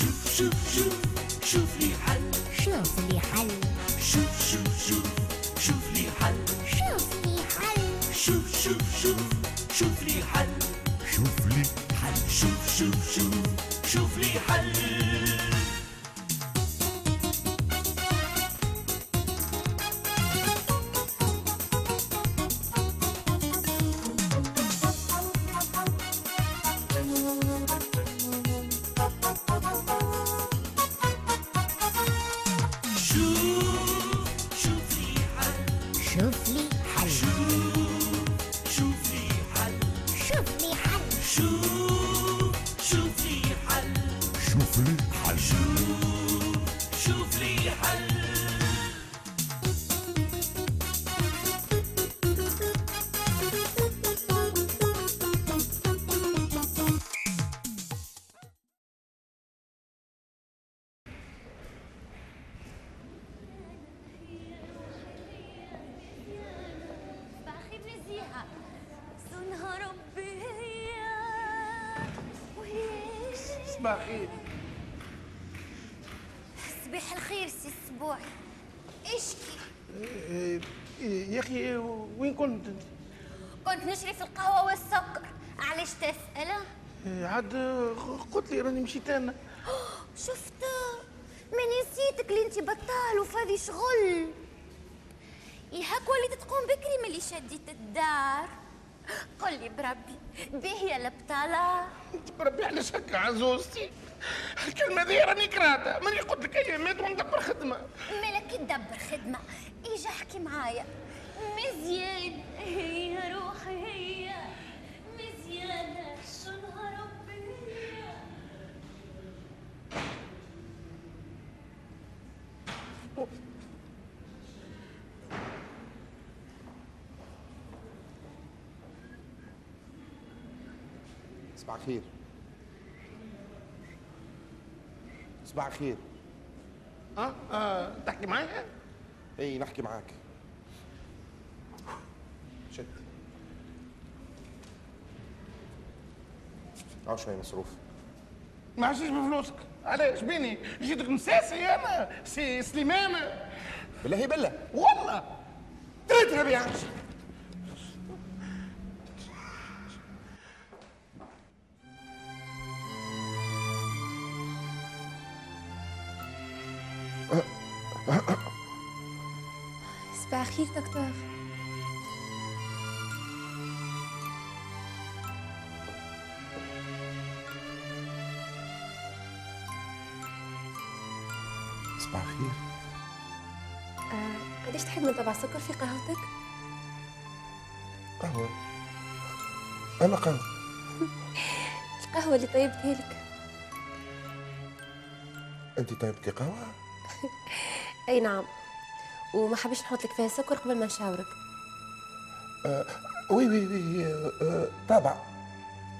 شوف شوف شوف شوف لي حل شوف لي حل صباح الخير صباح الخير سي السبوع اشكي إيه، إيه، يا أخي وين كنت؟ انت؟ كنت نشري في القهوة والسكر. علاش تسأل؟ إيه، عاد قلت لي راني مشيت أنا. شفت؟ ماني نسيتك اللي أنت بطال وفادي شغل. يهك وليت تقوم بكري ملي شديت الدار. قل لي بربي باهية البطالة بربي علاش هكا عزوزتي الكلمة ذي راني كرهتها ماني قلت لك ايامات وندبر خدمة؟ مالك تدبر خدمة. ايجا أحكي معايا؟ مزيان. هي روحي هي مزيانة. شنها ربي؟ هي صباح الخير صباح الخير آه, آه. تحكي معايا؟ اي نحكي معاك. شد. آه شوي مصروف. ما عادش بفلوسك. علاش بيني؟ جيتك مساسي أنا سي سليمان. بالله بالله والله. تريت ربيع. آه، طبع سكر في قهوتك؟ قهوة. أنا قهوة. القهوة اللي طيبتها لك أنت طيبتي قهوة؟ أي نعم. وما حبيش نحط لك فيها سكر قبل ما نشاورك. oui oui oui آه، آه، طابع.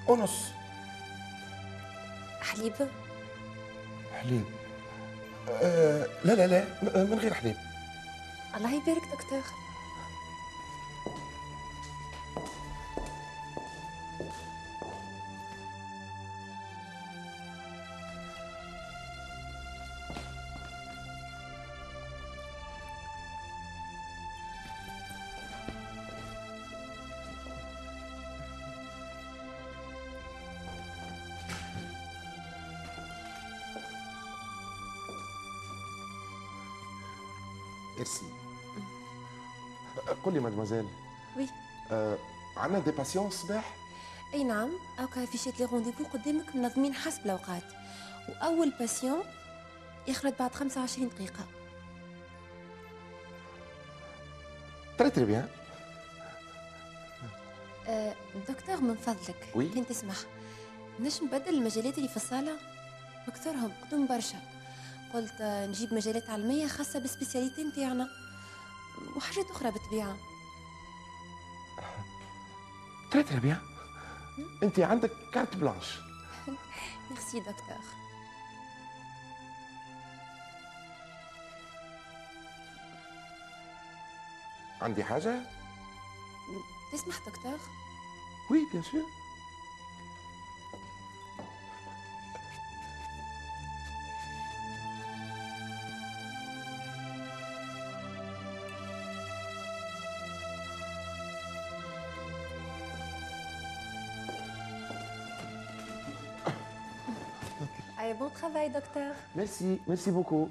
ونص حليب. حليب. آه، لا لا لا من غير حليب. الله يبارك دكتور mademoiselle oui آه، عندنا des patients الصباح أي نعم. أوكا فيشات les rendez-vous قدامك منظمين حسب الأوقات. وأول patient يخرج بعد 25 دقيقة. très très bien آه، دكتور من فضلك. oui؟ كان تسمح نجم نبدل المجلات اللي في الصالة؟ بكثرهم قدام برشا. قلت نجيب مجلات علمية خاصة بال spécialité نتاعنا. وحاجات أخرى بالطبيعة. très très bien أنت عندك carte blanche merci دكتور عندي حاجة؟ تسمح دكتور oui bien sûr travail دكتور merci merci beaucoup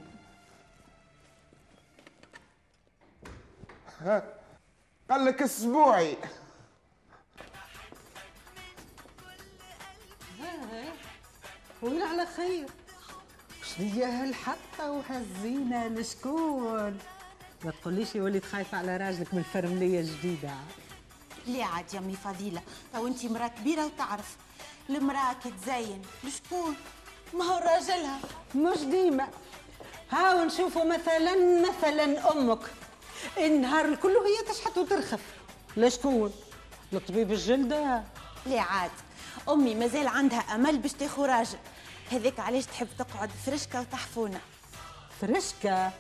ها قال لك أسبوعي. وين على خير. شنيا هالحطة وهالزينة لشكون ما تقوليش يا وليد خايفة على راجلك من الفرملية الجديدة. ليه عاد يا أمي فضيلة؟ تو انت مراه كبيرة وتعرف. المرأة كي تزين لشكون ما هو راجلها؟ مش ديما. ها ونشوفوا مثلا مثلا أمك. النهار الكل هي تشحت وترخف. لشكون لطبيب الجلدة. ليه عاد. أمي مازال عندها أمل باش تاخو راجل. هذاك علاش تحب تقعد فرشكة وتحفونه فرشكة؟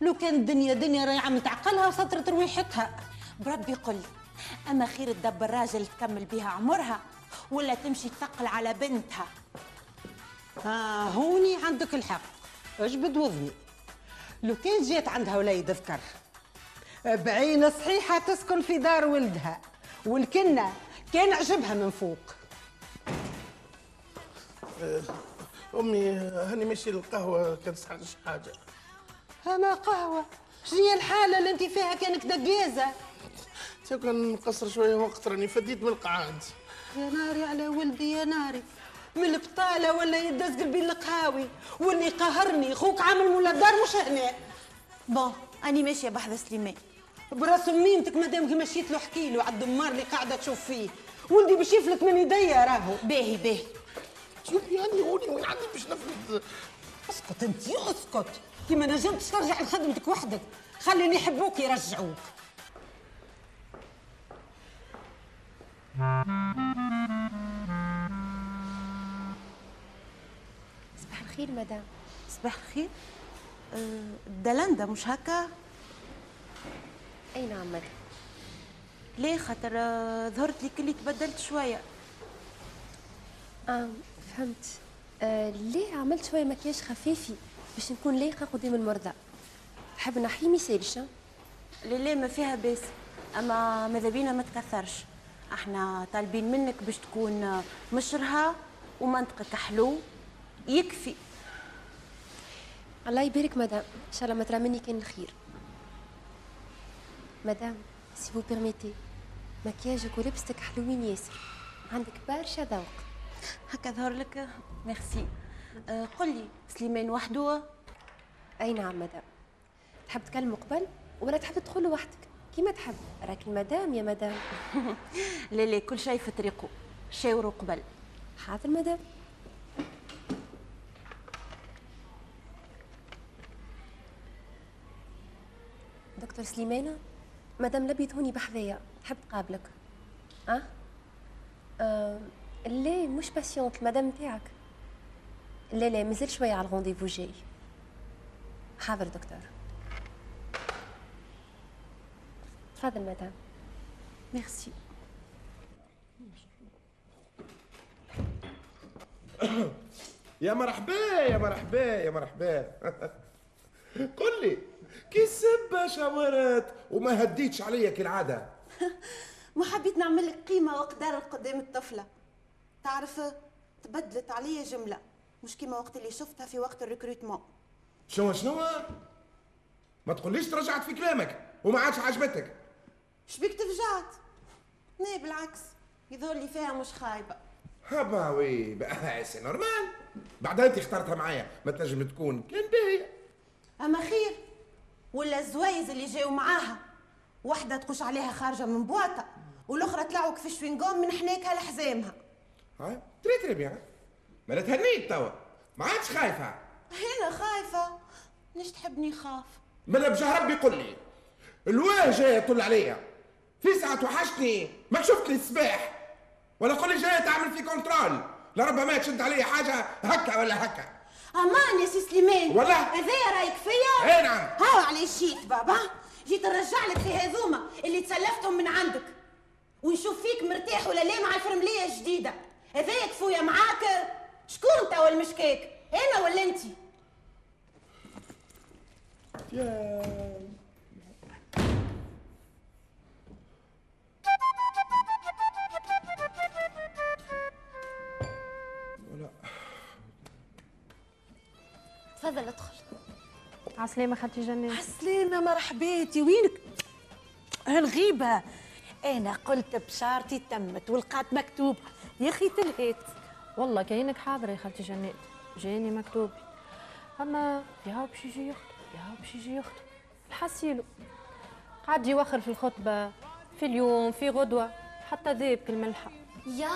لو كان الدنيا دنيا راهي عم تعقلها وسطرت رويحتها بربي قل أما خير تدبر راجل تكمل بها عمرها ولا تمشي تثقل على بنتها؟ ها هوني عندك الحق. اجبد وذني لو كان جات عندها وليد ذكر بعين صحيحة تسكن في دار ولدها والكنة كان عجبها من فوق. أمي هاني ماشي للقهوة كان تسحق شي حاجة. اما قهوة. شنو الحالة اللي انت فيها كأنك دقيزة؟ تو كان مقصر شوية وقت راني فديت من القعاد. يا ناري على ولدي يا ناري. من البطالة ولا يدز قلبي القهاوي واللي قهرني خوك عامل مولا دار مش هنا بون أني ماشية بحث سليمان براس ميمتك مادامك مشيت له حكي له على الدمار اللي قاعدة تشوف فيه. ولدي باش يفلت من يديا راهو. باهي باهي. شوفي هاني هوني وين عندي باش نفلت. اسكت أنت اسكت. كي ما نجمتش ترجع لخدمتك وحدك. خلي اللي يحبوك يرجعوك. الخير مدام. صباح الخير. أه، دلندا مش هكا؟ أي نعم مدام. ليه؟ خاطر أه، ظهرت لي كلي تبدلت شوية. آه فهمت. آه ليه عملت شوية مكياج خفيفي باش نكون لايقة قدام المرضى؟ تحب نحي ما يسالش لا ما فيها باس. أما ماذا بينا ما تكثرش. أحنا طالبين منك باش تكون مشرها ومنطقك حلو. يكفي. الله يبارك مدام. إن شاء الله ما ترى مني كان الخير. مدام si vous permettez مكياجك ولبستك حلوين ياسر عندك برشا ذوق. هكا ظهر لك. ميرسي أه قل لي سليمان وحده؟ أي نعم مدام. تحب تكلم قبل ولا تحب تدخل وحدك كيما تحب. راك المدام يا مدام. لا لا كل شيء في طريقه. شاوروا قبل. حاضر مدام. دكتور سليمانة؟ مدام لبيت هوني بحذايا تحب تقابلك. أه؟ أه لا مش patiente المدام نتاعك لا لا مازال شوية على ال rendez-vous جاي. حاضر دكتور. تفضل مدام. ميرسي يا مرحبا يا مرحبا يا مرحبا. قل لي. كي السبة شاورت وما هديتش عليا كالعادة. ما حبيت نعمل لك قيمة وقدر قدام الطفلة. تعرف تبدلت عليا جملة. مش كيما وقت اللي شفتها في وقت ال recrutement. شنو شنو؟ ما تقوليش ترجعت في كلامك وما عادش عجبتك. شبيك تفجعت؟ لا بالعكس. يظهر لي فيها مش خايبة. ah bah oui bah c'est normal. بعدها انت اخترتها معايا. ما تنجم تكون كان باهية أما خير. ولا الزوايز اللي جاوا معاها. واحدة تخش عليها خارجة من بواطة والأخرى طلعوا كيف chewing-gum من حناكها لحزامها. ها؟ très très bien ما تهنيت توا. ما عادش خايفة. أنا خايفة. ليش تحبني خاف؟ ملا بجاه ربي قل لي. الواه جاي يطل عليا. في ساعة توحشتني ما شفت لي الصباح ولا قل لي جاي تعمل في contrôle. لربما تشد عليا حاجة هكا ولا هكا. أمان يا سي سليمان. والله. هذايا رأيك فيا؟ اي نعم. هاو علاش جيت بابا. جيت نرجع لك في هذوما اللي تسلفتهم من عندك. ونشوف فيك مرتاح ولا لا مع الفرملية الجديدة. هذايا كفويا معاك. شكون توا المشكاك أنا ولا أنتي؟ تفضل ادخل عسلامة خالتي جنات عسلامة مرحباتي وينك؟ هالغيبة. أنا قلت بشارتي تمت ولقات مكتوب. يا أخي تلهيت. والله كاينك حاضرة يا خالتي جنات جاني مكتوب. أما ياهو باش يجي يخطب ياهو باش يجي يخطب. الحسيلو قعد يوخر في الخطبة في اليوم في غدوة حتى ذيب كالملحة يا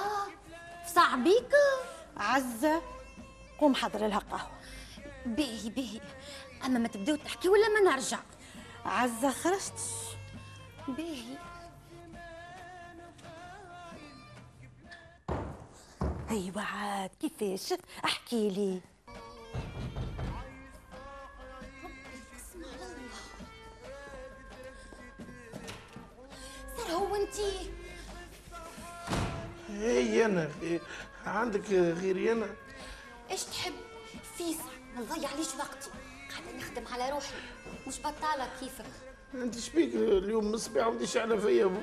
صعبيك عزة قوم حضر لها قهوة. باهي باهي أما ما تبداو تحكي ولا ما نرجع؟ عزة خرجت. باهي أيوة عاد كيفاش؟ أحكي لي. صار هو انتي هي أنا عندك غيري أنا؟ إيش تحب؟ فيسع ما نضيعليش وقتي؟ قاعدة نخدم على روحي مش بطالة كيفك. انت شبيك اليوم من الصباح ودي شعله فيا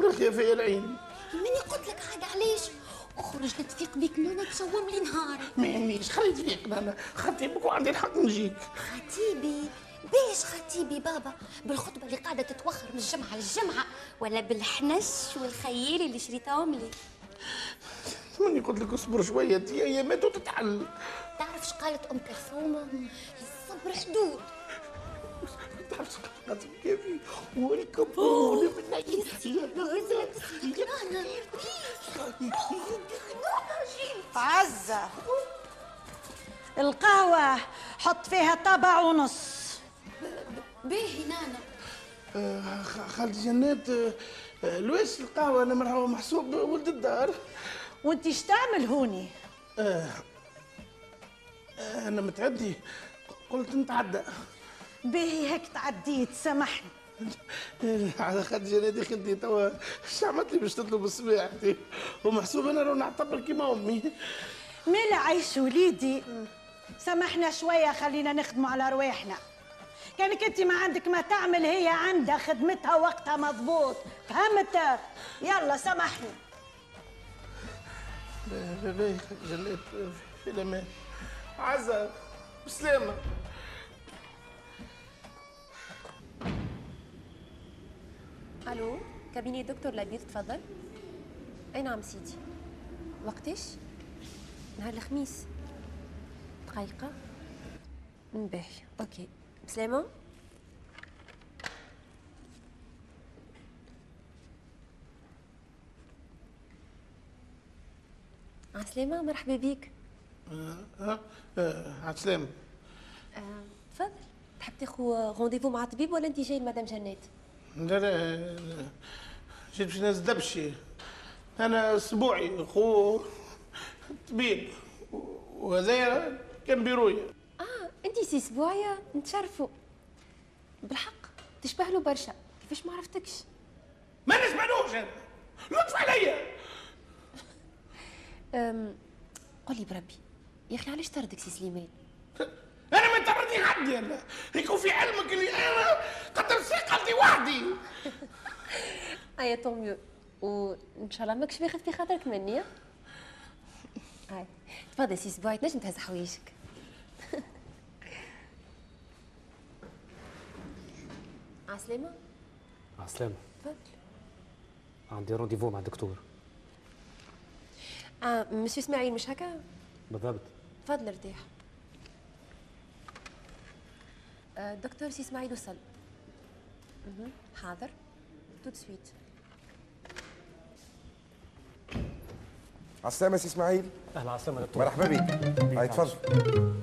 ورخيه فيا العين. ماني قلت لك عاد علاش؟ أخرج نتفيق بيك نونا تشوم لي نهاري ما يهمنيش خليت فيك أنا خطيبك وعندي الحق نجيك. خطيبي؟ باش خطيبي بابا؟ بالخطبة اللي قاعدة تتوخر من الجمعة للجمعة ولا بالحنش والخيال اللي شريتهم لي. ماني قلت لك اصبر شوية انت أيامات وتتحل تعرف قالت أم كلثوم الصبر حدود. تعرف شو قالت كيفي والكبون من عزة. القهوة حط فيها طبع ونص. باهي نانا آه، خالتي جنات آه، لويس القهوة؟ أنا مرحبا محسوب ولد الدار. وانت إيش تعمل هوني؟ آه، أنا متعدي. قلت نتعدى باهي هيك تعديت سامحني. على خد جنادي خدي توا. اش عملت لي باش تطلب الصباح انت ومحسوب أنا راه نعتبر كيما أمي. مالا عيش وليدي. سامحنا شوية خلينا نخدموا على رواحنا. كانك أنت ما عندك ما تعمل هي عندها خدمتها وقتها مضبوط. فهمت؟ يلا سامحني. باهي جنات في الأمان. عزة بسلامة ألو كابيني دكتور لبيب تفضل. أي نعم سيدي. وقتاش؟ نهار الخميس. دقيقة. باهي أوكي. بسلامة عسلامة مرحبا بيك ها آه، عسلامة. آه، تفضل. تحب تاخو rendez-vous مع طبيب ولا أنت جاي لمدام جنات؟ لا لا. جيت باش ناخذ دبشي أنا أسبوعي خو طبيب. وهذايا كان بيرويا آه أنت سي أسبوعية نتشرفوا. بالحق تشبه له برشا. كيفاش ما عرفتكش؟ ما نسمعلوش أنا. لطف عليا. قولي بربي يا أخي علاش طردك سي سليمان أنا ما تردي حد أنا. يكون في علمك اللي أنا قدر ثقتي وحدي. ايا tant mieux وإن شاء الله ماكش باخذ في خاطرك مني ها؟ هاي تفضل سي اسبوعي تنجم تهز حوايجك. عسلامة عسلامة تفضل. عندي rendez-vous مع الدكتور. آه مسيو إسماعيل مش هكا؟ بالضبط. تفضل ارتاح. آه، دكتور سي اسماعيل وصل. حاضر. tout de suite. عالسلامة سي اسماعيل. أهلا عسلامة دكتور. مرحبا بك. هاي تفضل.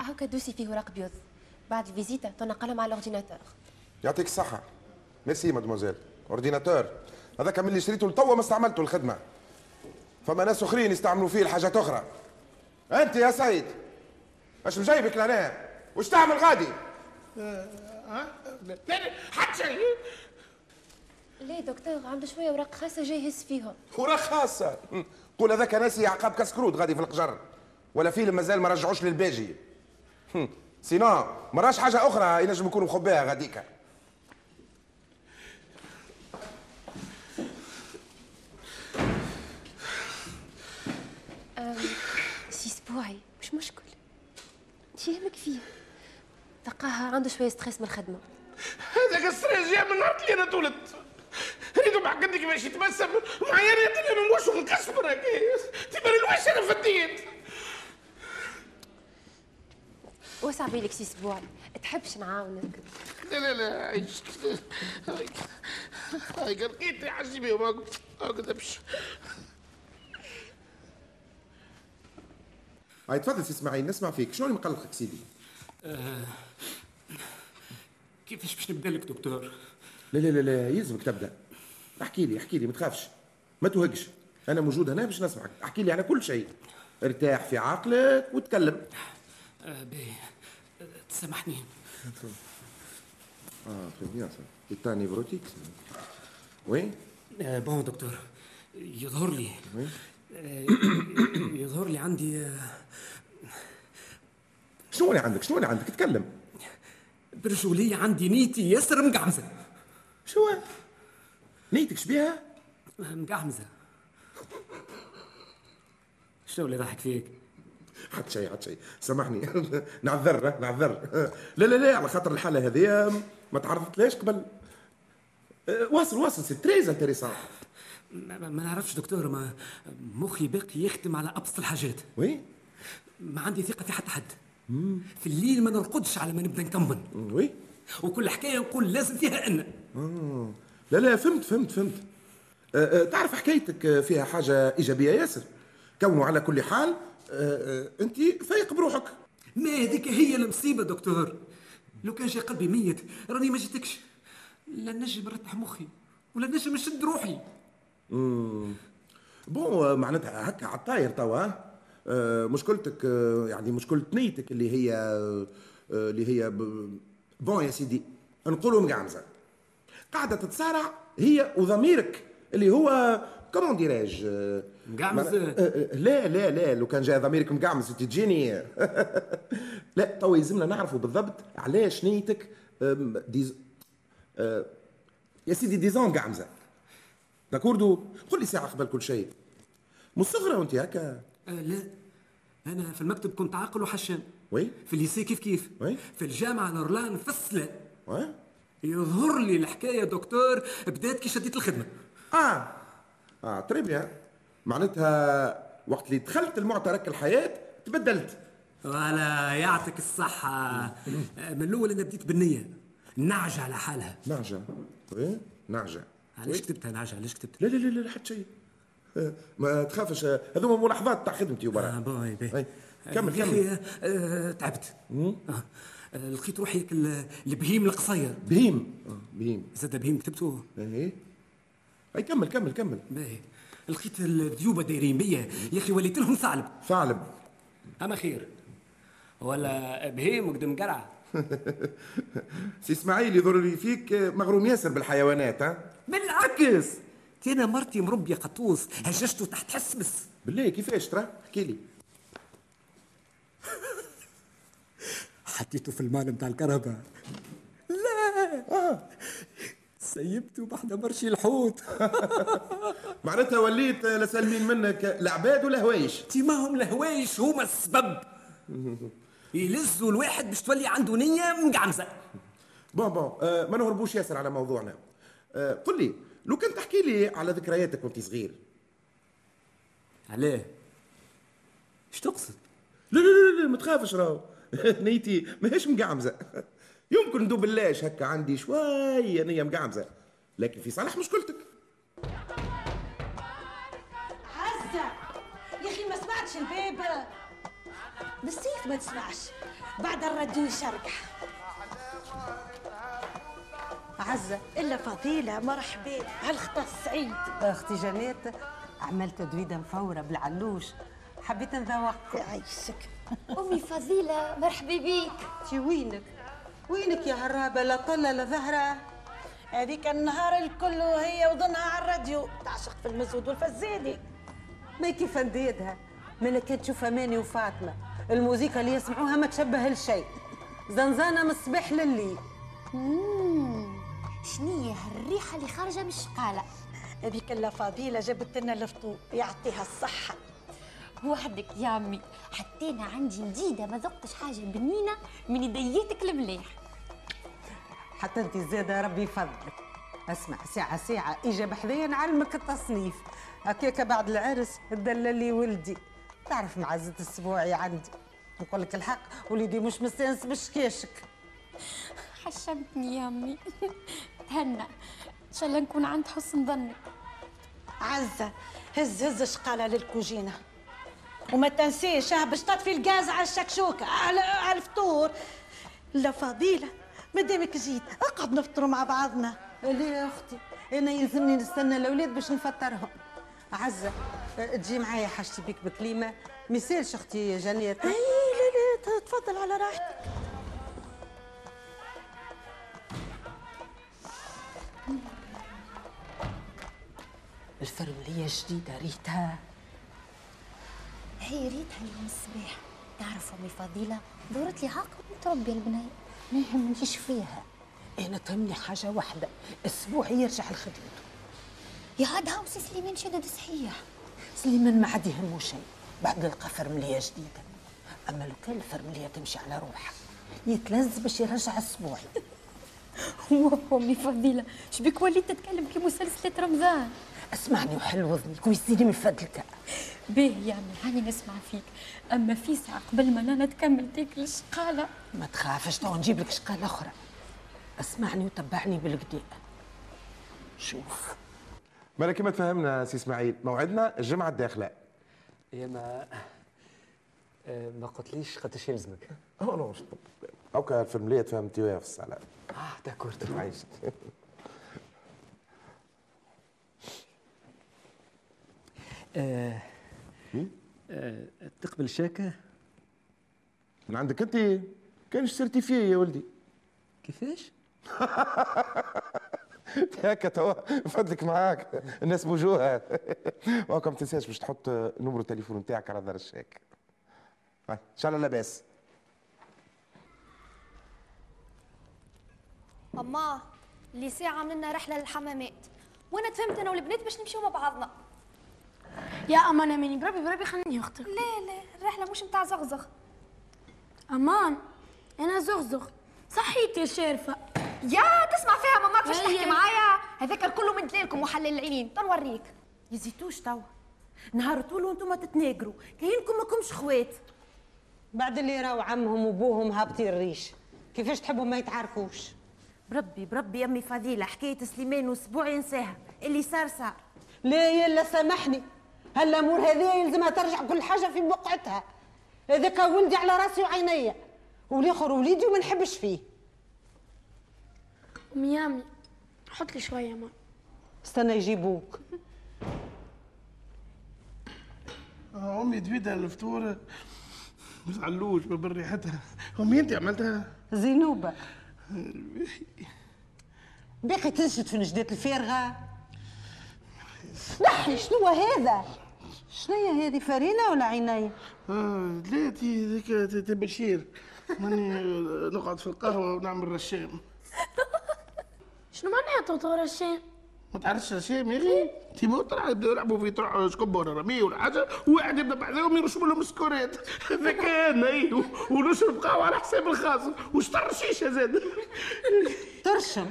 هاكا dossier فيه ورق بيض بعد الفيزيتا تنقلها مع ال ordinateur. يعطيك الصحة. merci mademoiselle ordinateur. هذاك من اللي شريته لتوا ما استعملته الخدمة. فما ناس أخرين يستعملوا فيه لحاجات أخرى. أنت يا سيد أش مجايبك لهنا وش تعمل غادي؟ ها لا لا حتى شيء ليه دكتور؟ عنده شوية أوراق خاصة جاي يهز فيهم. ورا خاصة؟ م. قول هذاك ناسي عقاب كسكروت غادي في القجر. ولا فيلم مازال ما رجعوش للباجي. sinon مراش حاجة أخرى ينجم يكونوا مخبيها غاديكا اسبوعي مش مشكل. انت يهمك فيه تلقاها عنده شوية stress من الخدمة. هذاك stress جاء من نهار اللي أنا تولدت ريتو بحقدني كيفاش يتبسم. معايا ريتني من وشه منكسبر هكايا تبان الوش أنا فديت وسع بالك شي أسبوع تحبش نعاونك. لا لا لا عيشت هاي لقيت عجبي وما قلت هاي تفضل سي اسماعيل نسمع فيك. شنو اللي مقلقك سيدي آه، كيفاش باش نبدا لك دكتور؟ لا لا لا لا يلزمك تبدا. احكي لي احكي لي ما تخافش ما توهقش أنا موجود هنا باش نسمعك. احكي لي على كل شيء. ارتاح في عقلك وتكلم. آه، باهي تسامحني؟ آه très bien ça état névrotique وين آه، بون دكتور يظهر لي. يظهر لي عندي آه، شنو اللي عندك؟ شنو اللي عندك؟ تكلم برجولية عندي نيتي ياسر مقعمزة. شو؟ نيتك شبيها مقعمزة. شنو اللي ضحك فيك؟ حد شيء حد شيء سامحني. نعذر نعذر. لا لا لا على خاطر الحالة هذه ما تعرضت ليش قبل. أه، واصل واصل c'est très intéressant ما, ما- نعرفش دكتور ما مخي باقي يخدم على أبسط الحاجات. وي؟ ما عندي ثقة في حتى حد. في الليل ما نرقدش على ما نبدأ نكمل. وي؟ وكل حكاية نقول لازم فيها أن. آه. لا لا فهمت فهمت فهمت. أه، أه، تعرف حكايتك فيها حاجة إيجابية ياسر؟ كونه على كل حال أه، أه، انت فايق بروحك. ما هذيك هي المصيبة دكتور. لو كان جا قلبي ميت راني ما جيتكش. لا نجم نرتاح مخي ولا نجم نشد روحي. مم. bon آه، معناتها هكا على الطاير توا آه، مشكلتك آه، يعني مشكلة نيتك اللي هي اللي هي bon يا سيدي نقولوا مقعمزة قاعدة تتصارع هي وضميرك اللي هو comment dirais-je مقعمز؟ لا لا لا لو كان جاي ضميرك مقعمز تجيني. لا توا يلزمنا نعرفوا بالضبط علاش نيتك disons يا سيدي disons مقعمزه d'accord قل لي ساعة قبل كل شيء. من الصغرى وانت هكا. آه لا. أنا في المكتب كنت عاقل وحشام oui؟ في ال lycée كيف كيف؟ oui؟ في الجامعة نورلان فصله oui؟ يظهر لي الحكاية دكتور بدات كي شديت الخدمة. آه. آه très bien معناتها وقت اللي دخلت المعترك الحياة تبدلت. ولا يعطيك الصحة. من الأول أنا بديت بالنية. نعجة على حالها. نعجة. oui؟ نعجة. علاش كتبتها نعجة علاش كتبت؟ لا لا لا لا حتى شيء آه، ما تخافش. هذوما ملاحظات تاع خدمتي وبرا. آه باي باي. كمل يا كمل. آه، تعبت. آه، آه، لقيت روحي البهيم القصير. بهيم. آه، بهيم. زاد بهيم كتبته؟ إيه أي كمل كمل كمل. باهي. لقيت الذيوبة دايرين بيا. يا أخي وليت لهم ثعلب. ثعلب. أما خير. ولا بهيم وقدم قرع سي إسماعيل يظهر لي فيك مغروم ياسر بالحيوانات ها؟ بالعكس. أنا مرتي مربيه قطوس هججته تحت حسبس. بالله كيفاش ترى؟ احكي لي. حطيته في المال بتاع الكهرباء. لا. آه. سيبته بعد مرشي الحوت. معناتها وليت آه، لسلمين منك. العباد ولا هوايش تي ما هم الهوايش هما السبب. يلزوا الواحد باش تولي عنده نية مقعمزة bon bon. آه ما نهربوش ياسر على موضوعنا. قل لي لو كنت تحكي لي على ذكرياتك وانت صغير. علاه إيش تقصد؟ لا لا لا, لا ما تخافش راهو. نيتي ماهيش مقعمزة. يمكن ندوب باللاش هكا عندي شوية نيه مقعمزة. لكن في صالح مشكلتك عزة! يا أخي ما سمعتش الباب بالسيف ما تسمعش. بعد الراديو يشرقح عزة إلا فضيلة مرحبا. هالخطا السعيد أختي جنات عملت دويدة مفورة بالعلوش. حبيت نذوق يعيشك. أمي فضيلة مرحبا بيك. انت وينك؟ وينك يا هرابة؟ لا طله لا ظهره هذيك النهار الكل وهي وضنها على الراديو. تعشق في المزود والفزادي ما كيف نديدها؟ ما كانت تشوف اماني وفاطمة. الموسيقى اللي يسمعوها ما تشبه لشيء. زنزانة من الصباح لليل. مم. شنية هالريحة اللي خارجة من الشقالة. هذيك الا فضيلة جابت لنا الفطور يعطيها الصحة. وحدك يا عمي حتى أنا عندي جديده ما ذقتش حاجة بنينة من يديتك المليح. حتى انت زادة ربي يفضلك. اسمع ساعة ساعة إجا بحذايا نعلمك التصنيف. هكاك بعد العرس دللي ولدي. تعرف معزة السبوعي عندي. نقول لك الحق وليدي مش مستانس بشكاشك. حشمتني يا أمي. تهنى إن شاء الله نكون عند حسن ظنك. عزة هز هز شقالة للكوجينة. وما تنسيش آه باش تطفي الغاز على الشكشوكة على على الفطور. لا فضيلة مادامك جيت اقعد نفطروا مع بعضنا. ليه يا أختي أنا يلزمني نستنى الأولاد باش نفطرهم. عزة أه، تجي معايا حاجتي بيك بكليمه ميسالش أختي جنات أي لا لا تفضل على راحتك. الفرمليه جديده ريتها هي ريتها اليوم الصباح. تعرف أمي فضيلة دورت لي عاقل متربيه البنيه ما يهمنيش فيها أنا تهمني حاجة واحدة أسبوع يرجع لخدمته يا عاد هاو سي سليمان شدد صحيح. سليمان ما عاد يهمه شيء بعد لقى فرملية جديدة. أما لو كان الفرملية تمشي على روحها يتلز باش يرجع أسبوعي. أمي فضيلة شبيك وليت تتكلم كي مسلسلة رمضان؟ اسمعني وحل وذنك ويزيدي من فضلك. باهي يا امي هاني نسمع فيك. أما في ساعة قبل ما أنا تكمل ديك الشقالة. ما تخافش تو نجيب لك شقالة أخرى. اسمعني وتبعني بالكدا شوف. مالا كيما تفهمنا سي إسماعيل. موعدنا الجمعة الداخلة. يا ما آه، ما قلتليش قداش يلزمك؟ أه نو هاكا الفرمليه تفهمتيها في الصلاه آه داكور عايشت آه آه تقبل شاكه من عندك أنت؟ كانش سيرتيفيه يا ولدي؟ كيفاش؟ هكا توا فضلك معاك. الناس بوجوها. وهاكا ما تنساش باش تحط نمرو التليفون نتاعك على دار الشاك هاي، إن شاء الله لاباس. ماما اللي ساعة منا رحلة للحمامات. وأنا تفهمت أنا والبنات باش نمشيو مع بعضنا. يا أمان اماني بربي بربي خليني أختك لا لا الرحلة مش متاع زغزغ. أمان أنا زغزغ. صحيت يا شارفة. يا تسمع فيها ماما؟ كيفاش هي. تحكي معايا؟ هذاك كله من دلالكم وحلال العينين. تنوريك يزيتوش توا. نهار طول وأنتم تتناقروا. كاينكم ماكمش خوات. بعد اللي راهو عمهم وبوهم هابطين الريش. كيفاش تحبوا ما يتعاركوش بربي بربي يمي فضيلة حكاية سليمان وأسبوع ينساها. اللي صار صار. لا يلا سامحني. هالامور هذه يلزمها ترجع كل حاجة في بقعتها. هذاك ولدي على راسي وعينيا والآخر وليدي وما نحبش فيه. ميامي حط لي شوية ما استنى يجيبوك. آه، أمي تفيدها الفطور ما زعلوش من ريحتها. أمي أنت عملتها؟ زينوبة. باقي تنشد في نجدات الفارغة. نحي شنو هذا؟ شنو هي هذه فرينة ولا عيني آه لا تي ذيك تي- تي بشير. ماني آه، نقعد في القهوة ونعمل رشام. شنو معناها توتور الشام ما تعرفش رشام يا أخي؟ تي مو طلع يبداو يلعبوا في طرح شكب ولا رميه ولا حاجة وواحد يبدأ بعدهم يرشم لهم سكورات. هذاك أنا أي ونشرب قهوه على حساب الخاص. وشطر شيشه زاد؟ ترشم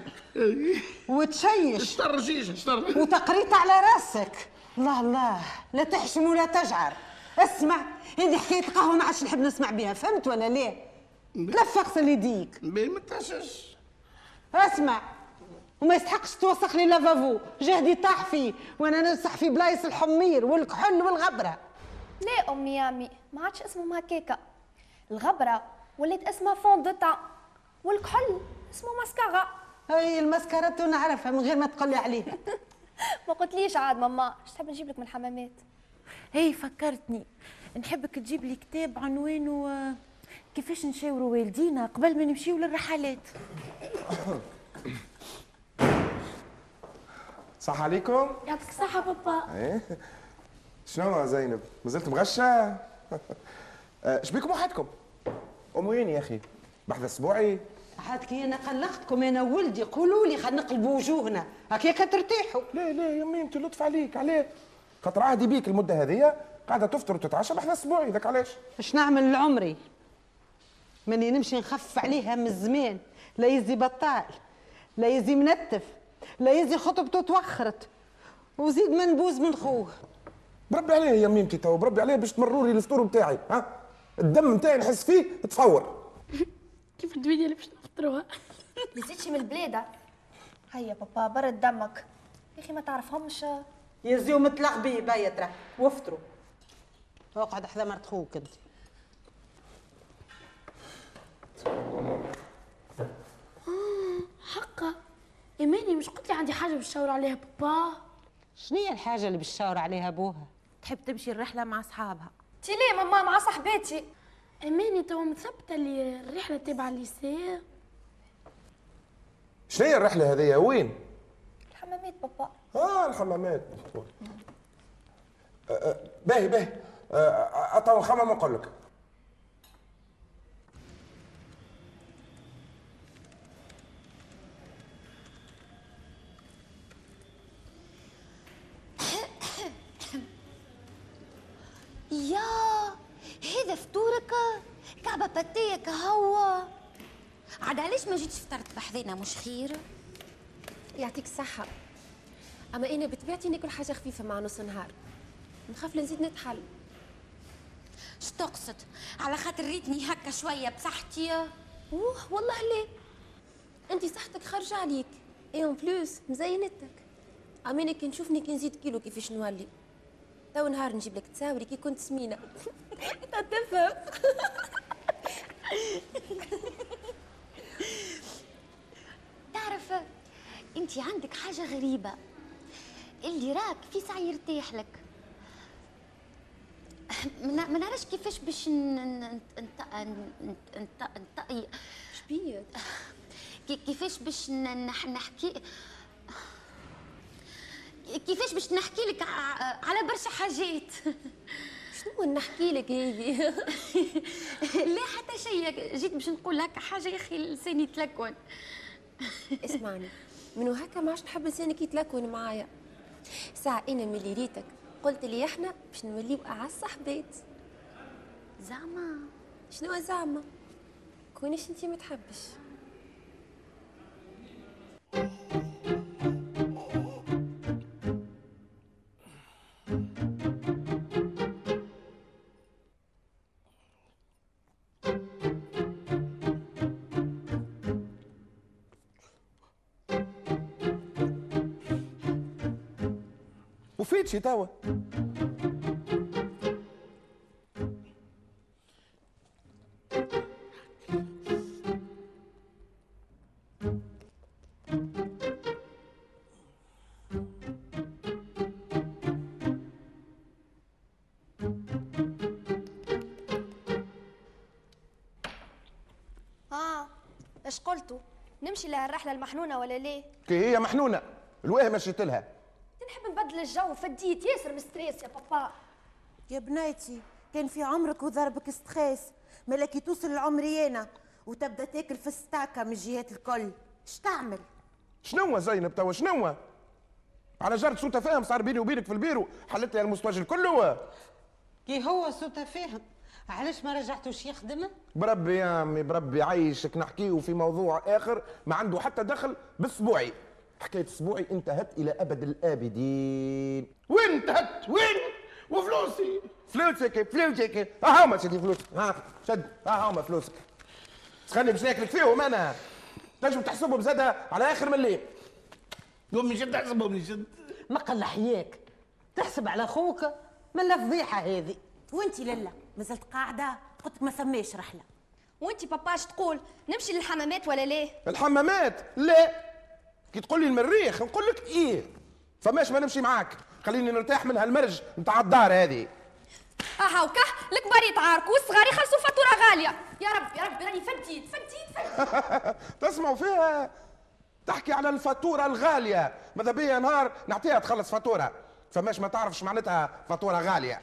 وتشيش. شطر شيشه شطر وتقريت على راسك. الله الله. لا تحشم ولا تجعر. اسمع هذه حكاية قهوه ما عادش نحب نسمع بها. فهمت ولا ليه تلف اغسل يديك. ما تحشش اسمع وما يستحقش توسخ لي لافابو جهدي طاح فيه وأنا ننصح في بلايص الحمير والكحل والغبرة. لا أمي يا امي ما عادش اسمهم هكاكا الغبرة ولات اسمها fond de teint والكحل اسمه ماسكارا. هاي المسكرات نعرفها من غير ما تقولي عليها. ما قلتليش عاد ماما. اش تحب نجيب لك من الحمامات؟ هي فكرتني. نحبك تجيب لي كتاب عنوانه كيفاش نشاوروا والدينا قبل ما نمشيو للرحلات. صح عليكم. يعطيك الصحة بابا. إيه. شنو يا زينب؟ مازلت مغشة آه، شبيكم وحدكم؟ ام وين يا أخي. بحث أسبوعي. عاد كي أنا قلقتكم أنا ولدي قولوا لي خلينا نقلبوا وجوهنا. هكاك ترتاحوا لا لا يا أمي أنت لطف عليك. عليه خاطر عهدي بيك المدة هذه قاعدة تفطر وتتعشى بحث اسبوعي ذاك علاش؟ اش نعمل لعمري ماني نمشي نخفف عليها من زمان لا يزي بطال لا يزي منتف لا يزي خطبته توخرت وزيد منبوز من خوه. بربي عليه يا ميمتي تو بربي عليه باش تمروا لي الفطور بتاعي ها؟ الدم نتاعي نحس فيه تصور كيف الدوينه اللي باش ما تزيدش من البلادة هيا بابا برد دمك. يا أخي ما تعرفهمش. يزيو متلغبي بايا ترى وافطروا أقعد حذا مرت خوك أنت. حقا. إيماني مش قلت لي عندي حاجة باش نشاور عليها بابا؟ شنو هي الحاجة اللي بالشاور عليها أبوها؟ تحب تمشي الرحلة مع أصحابها. تي ليه ماما مع صاحباتي إيماني توا مثبتة اللي الرحلة تبع الليسيه شنو هي الرحله هذه وين الحمامات بابا آه الحمامات آه، آه، باهي باهي آه، اتوا نخمم ونقول لك يا هذا فطورك كعبة pâté كهو عاد علاش ما جيتش فطرت بحذنا مش خير؟ يعطيك الصحة. أما أنا بطبيعتي ناكل حاجة خفيفة مع نص نهار نخاف نزيد نتحل. اش تقصد؟ على خاطر ريتني هكا شوية بصحتي؟ أوه والله ليه؟ أنت صحتك خارجة عليك. اي en plus مزينتك أما أنا كي نشوفني كي نزيد كيلو كيفاش نولي. تو نهار نجيب لك تصاوري كي كنت سمينة. أنت تفهم تعرف انت عندك حاجة غريبة. اللي راك في ساعة يرتاح لك. ما نعرفش كيفاش باش ن- ن- نت- نت- نت- نت- شبيه كي- كيفاش باش نحكي؟ كيفاش باش نحكي لك على برشا حاجات؟ شنو نحكي لك هذه لا حتى شيء. جيت باش نقول لك حاجة يا أخي لساني تلكون اسمعني. منو هكا ما عادش نحب لسانك يتلكون معايا. ساعة إنا ملي ريتك قلت لي إحنا باش نوليو أعز صحبات زعما. شنو زعما؟ كونش أنتي ما تحبش. وفيتشي توا. آه إيش قلتوا؟ نمشي لها الرحله المحنونة ولا ليه؟ كي هي محنونة. الواه مشيت لها. الجو فديت ياسر مستريس يا بابا. يا بنيتي كان في عمرك وضربك ستريس. ملكي توصل لعمري وتبدأ تاكل في الستاكة من الجهات الكل. اش تعمل؟ شنو زينب توا؟ شنو على جرد سوء تفاهم صار بيني وبينك في البيرو. حلت لي المستوجل كله كي هو سوء تفاهم علاش ما رجعتوش يخدم؟ بربي يا عمي بربي عايشك نحكيه في موضوع آخر ما عنده حتى دخل بأسبوعي. حكاية أسبوعي انتهت إلى أبد الآبدين. وين انتهت؟ وين؟ وفلوسي؟ فلوسك فلوسك ها هما سيدي فلوسك. ها شد. ها هما فلوسك. خليني باش ناكلك فيهم أنا. تنجم تحسبهم زادة على آخر من الليل. يومي جد احسبهم لي جد. مقل حياك. تحسب على خوك من الفضيحة هذه. وانتي للا ما زلت قاعدة؟ قلت لك ما ثماش رحلة. وانتي بابا اش تقول نمشي للحمامات ولا ليه الحمامات؟ لا. كي تقول لي المريخ نقول لك إيه. فماش ما نمشي معاك. خليني نرتاح من هالمرج نتاع الدار هذه. آه وكه؟ الكبار يتعاركوا والصغار يخلصوا فاتورة غالية. يا رب يا رب راني فديت فديت فديت تسمعوا فيها؟ تحكي على الفاتورة الغالية. ماذا بيا نهار؟ نعطيها تخلص فاتورة. فماش ما تعرفش معناتها فاتورة غالية.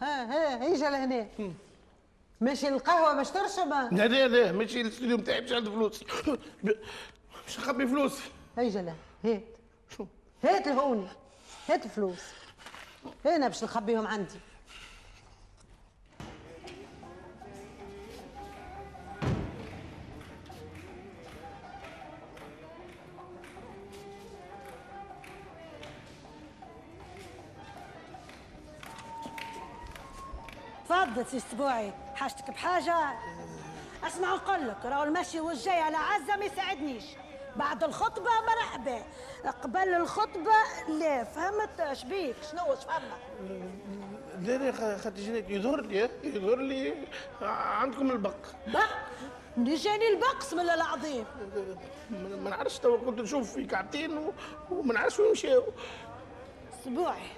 ها ها هيجا لهنا. ماشي القهوة باش ترشب لا لا لا ماشي الاستوديو نتاعي باش عندي فلوس. باش نخبي فلوسي هيجا له هات. شو؟ هات الهوني هات الفلوس هنا باش نخبيهم عندي. تفضل سي سبوعي حاجتك بحاجة؟ أسمع نقول لك راهو المشي والجاي على عزة ما يساعدنيش. بعد الخطبة مرحبا قبل الخطبة لا فهمت؟ شبيك شنو؟ اش فما لا لا خاطر جيني. يظهر لي يظهر لي عندكم البق. بق؟ منين جاني البق بسم الله العظيم. ما نعرفش توا كنت نشوف في كعبتين وما نعرفش وين مشاو. سبوعي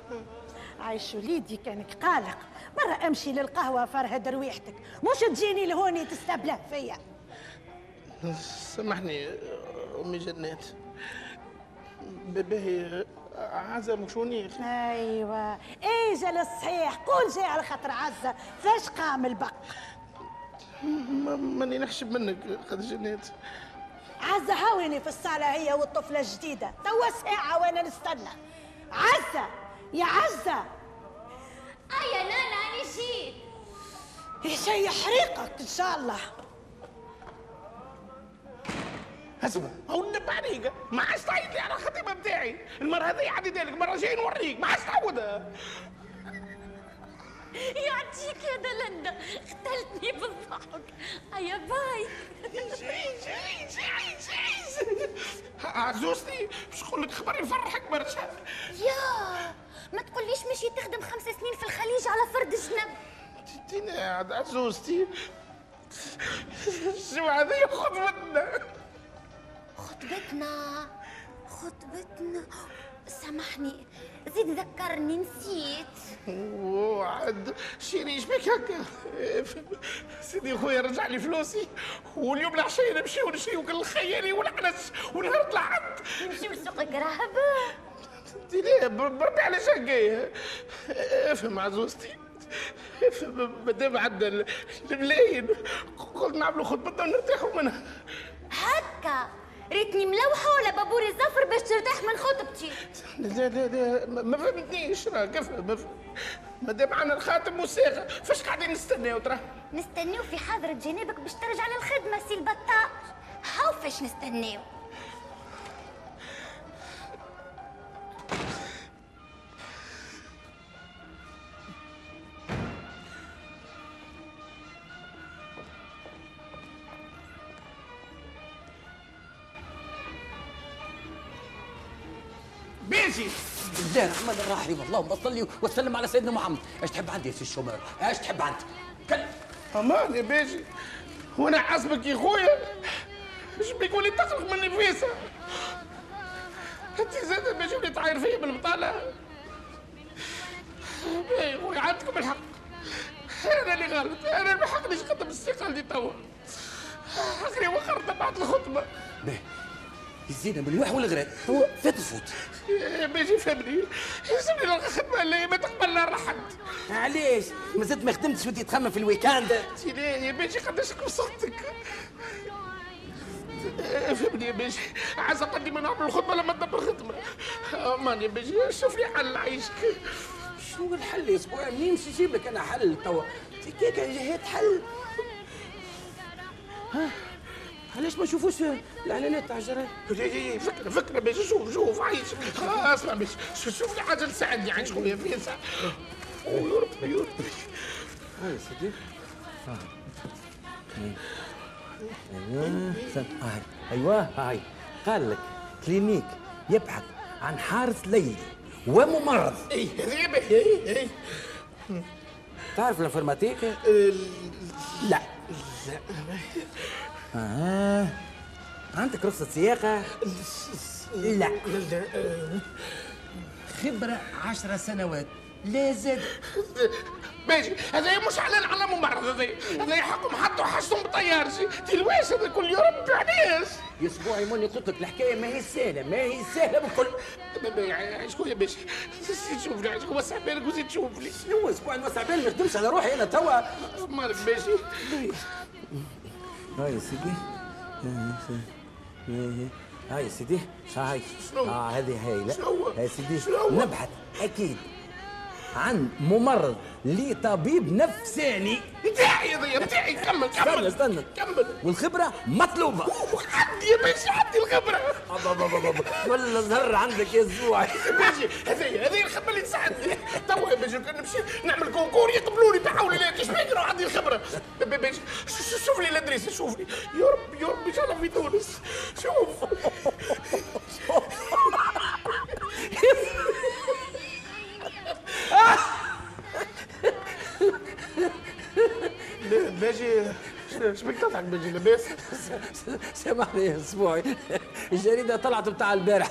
عايش وليدي كانك قالق. مرة أمشي للقهوة فرهد رويحتك مش تجيني لهوني تستبله فيا. سامحني أمي جنات باهي عزة مشوني أيوة. إيجا للصحيح قول جاي على خاطر عزة. فاش قام البق؟ ماني نحشب منك قد جنات عزة هاويني في الصالة هي والطفلة الجديدة. توا ساعة وأنا نستنى. عزة! يا عزة! شي يحرقك إن شاء الله. اسمع هو النب عليك ما عادش تعيط لي على الخطيبه بتاعي. المرة هذه عديت لك مرة جاي نوريك. ما عادش تعودها يعطيك يا دلندا. قتلتني بالضحك. هيا باي. عزوزتي باش نقول لك خبر يفرحك برشا؟ يا ما تقوليش مشي تخدم خمس سنين في الخليج على فرد جنب. تيني قاعد عزوزتي شو هذه خطبتنا؟ خطبتنا خطبتنا. سامحني زيد ذكرني نسيت. وعد شيري بك هكا؟ سيدي خويا رجع لي فلوسي. واليوم العشية نمشيو نشريو كل الخيالي والعنس ونهار الحد نمشيو لسوق قراب انت ليه بر- بربي على شقي. افهم عزوزتي عدى ال- الملايين قلت نعملوا خطبتنا ونرتاحوا منها. هكا. ريتني ملوحة ولا بابوري زفر باش ترتاح من خطبتي. لا لا لا ما- فهمتنيش افهم افهم مادام معنا الخاتم والصاغه فاش قاعدين نستناو ترى؟ نستنيو في حضرة جنابك باش ترجع للخدمة سي البطال هاو فاش نستنيو الله الرحمن الرحيم اللهم صل وسلم على سيدنا محمد. إيش تحب عندي يا سي الشومر إيش تحب عندي كلم أمان يا بيجي. وأنا حاسبك يا خويا. إيش بيك ولي تخلق مني فيسا؟ أنت زاد بيجي ولي تعاير فيا بالبطالة. يا خويا عندكم الحق. أنا اللي غلط أنا اللي ما حقنيش نقدم استقالتي توا. آخري وخرت بعد الخطبة. باهي الزينة من الواح والغراب. هو فات الفوت. يا بيجي فهمني. يلزمني نلقى خدمه اللي ما تقبلنا رحد علاش؟ ما زلت ما خدمتش ودي تخمم في الويكاند. يا بيجي قداش صوتك؟ فهمني يا بيجي. عايز اقدم أنا اعمل الخطبه لما تدبر الخدمة؟ أمان يا بيجي. شوف لي حل عايشك. شنو الحل يا أسبوع منين باش نجيب لك أنا حل توا؟ كيك جهات حل. ها؟ علاش ما نشوفوش الإعلانات تاع الجرايد فكرة فكرة بيجي شوف شوف آه، اسمع بيجي شوف شوف لي حاجة تساعدني عايش خويا في ساعة؟ يا ربي يا ربي. هاي سيدي. أيوه سم- هاي أيوه هاي قال لك clinique يبحث عن حارس ليلي وممرض. اي هذه باهي اي تعرف ال informatique؟ لا. آه. عندك رخصة سياقة؟ لا. خبرة عشر سنوات. لا زاد. باجي هذا مش اعلان على ممرض. هذا هذا يحكم حطوا حاجتهم بطيارتي تلواش هذا كل يوم علاش يا اسبوعي موني قلت لك الحكاية ما هي سهلة. ما هي سهلة بالكل شكون شوف لي شوف لي. شكون وسع بالك وزيد تشوف لي. شنو اسبوعي نوسع بالي ما نخدمش على روحي أنا توا. مالك باجي آه يا سيدي. آه يا سيدي. هاي. آه هذه هايله يا سيدي نبحث أكيد. عند ممرض لطبيب نفساني. بتاعي هذايا بتاعي كمل كمل. استنى استنى. كمل. والخبرة مطلوبة. عندي يا باشا عندي الخبرة. كل زهر عندك يا زوعي باشا هذايا هذايا الخبرة اللي تساعدني. توا يا باشا كان نمشي نعمل concours يقبلوني بحول الله كيش بيك راه عندي الخبرة. باشا شوف لي ال adresse شوف لي. يا رب يا رب إن شاء الله في تونس. شوف. باجي شبيك تضحك باجي لاباس سامحني يا سبوعي الجريدة طلعت بتاع البارح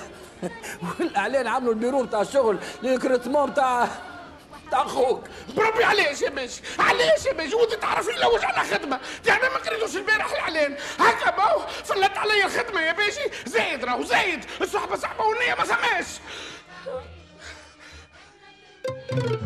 والاعلان عملوا البيرو بتاع الشغل للكريتمون بتاع بتاع أخوك بربي علاش يا باشا علاش يا باشا وانت تعرف لي لوج على خدمه يعني ما قريتوش البارح الاعلان هكا باو فلت عليا الخدمه يا باشا زايد راهو زايد الصحبه صحبه والنيه ما ثماش شوف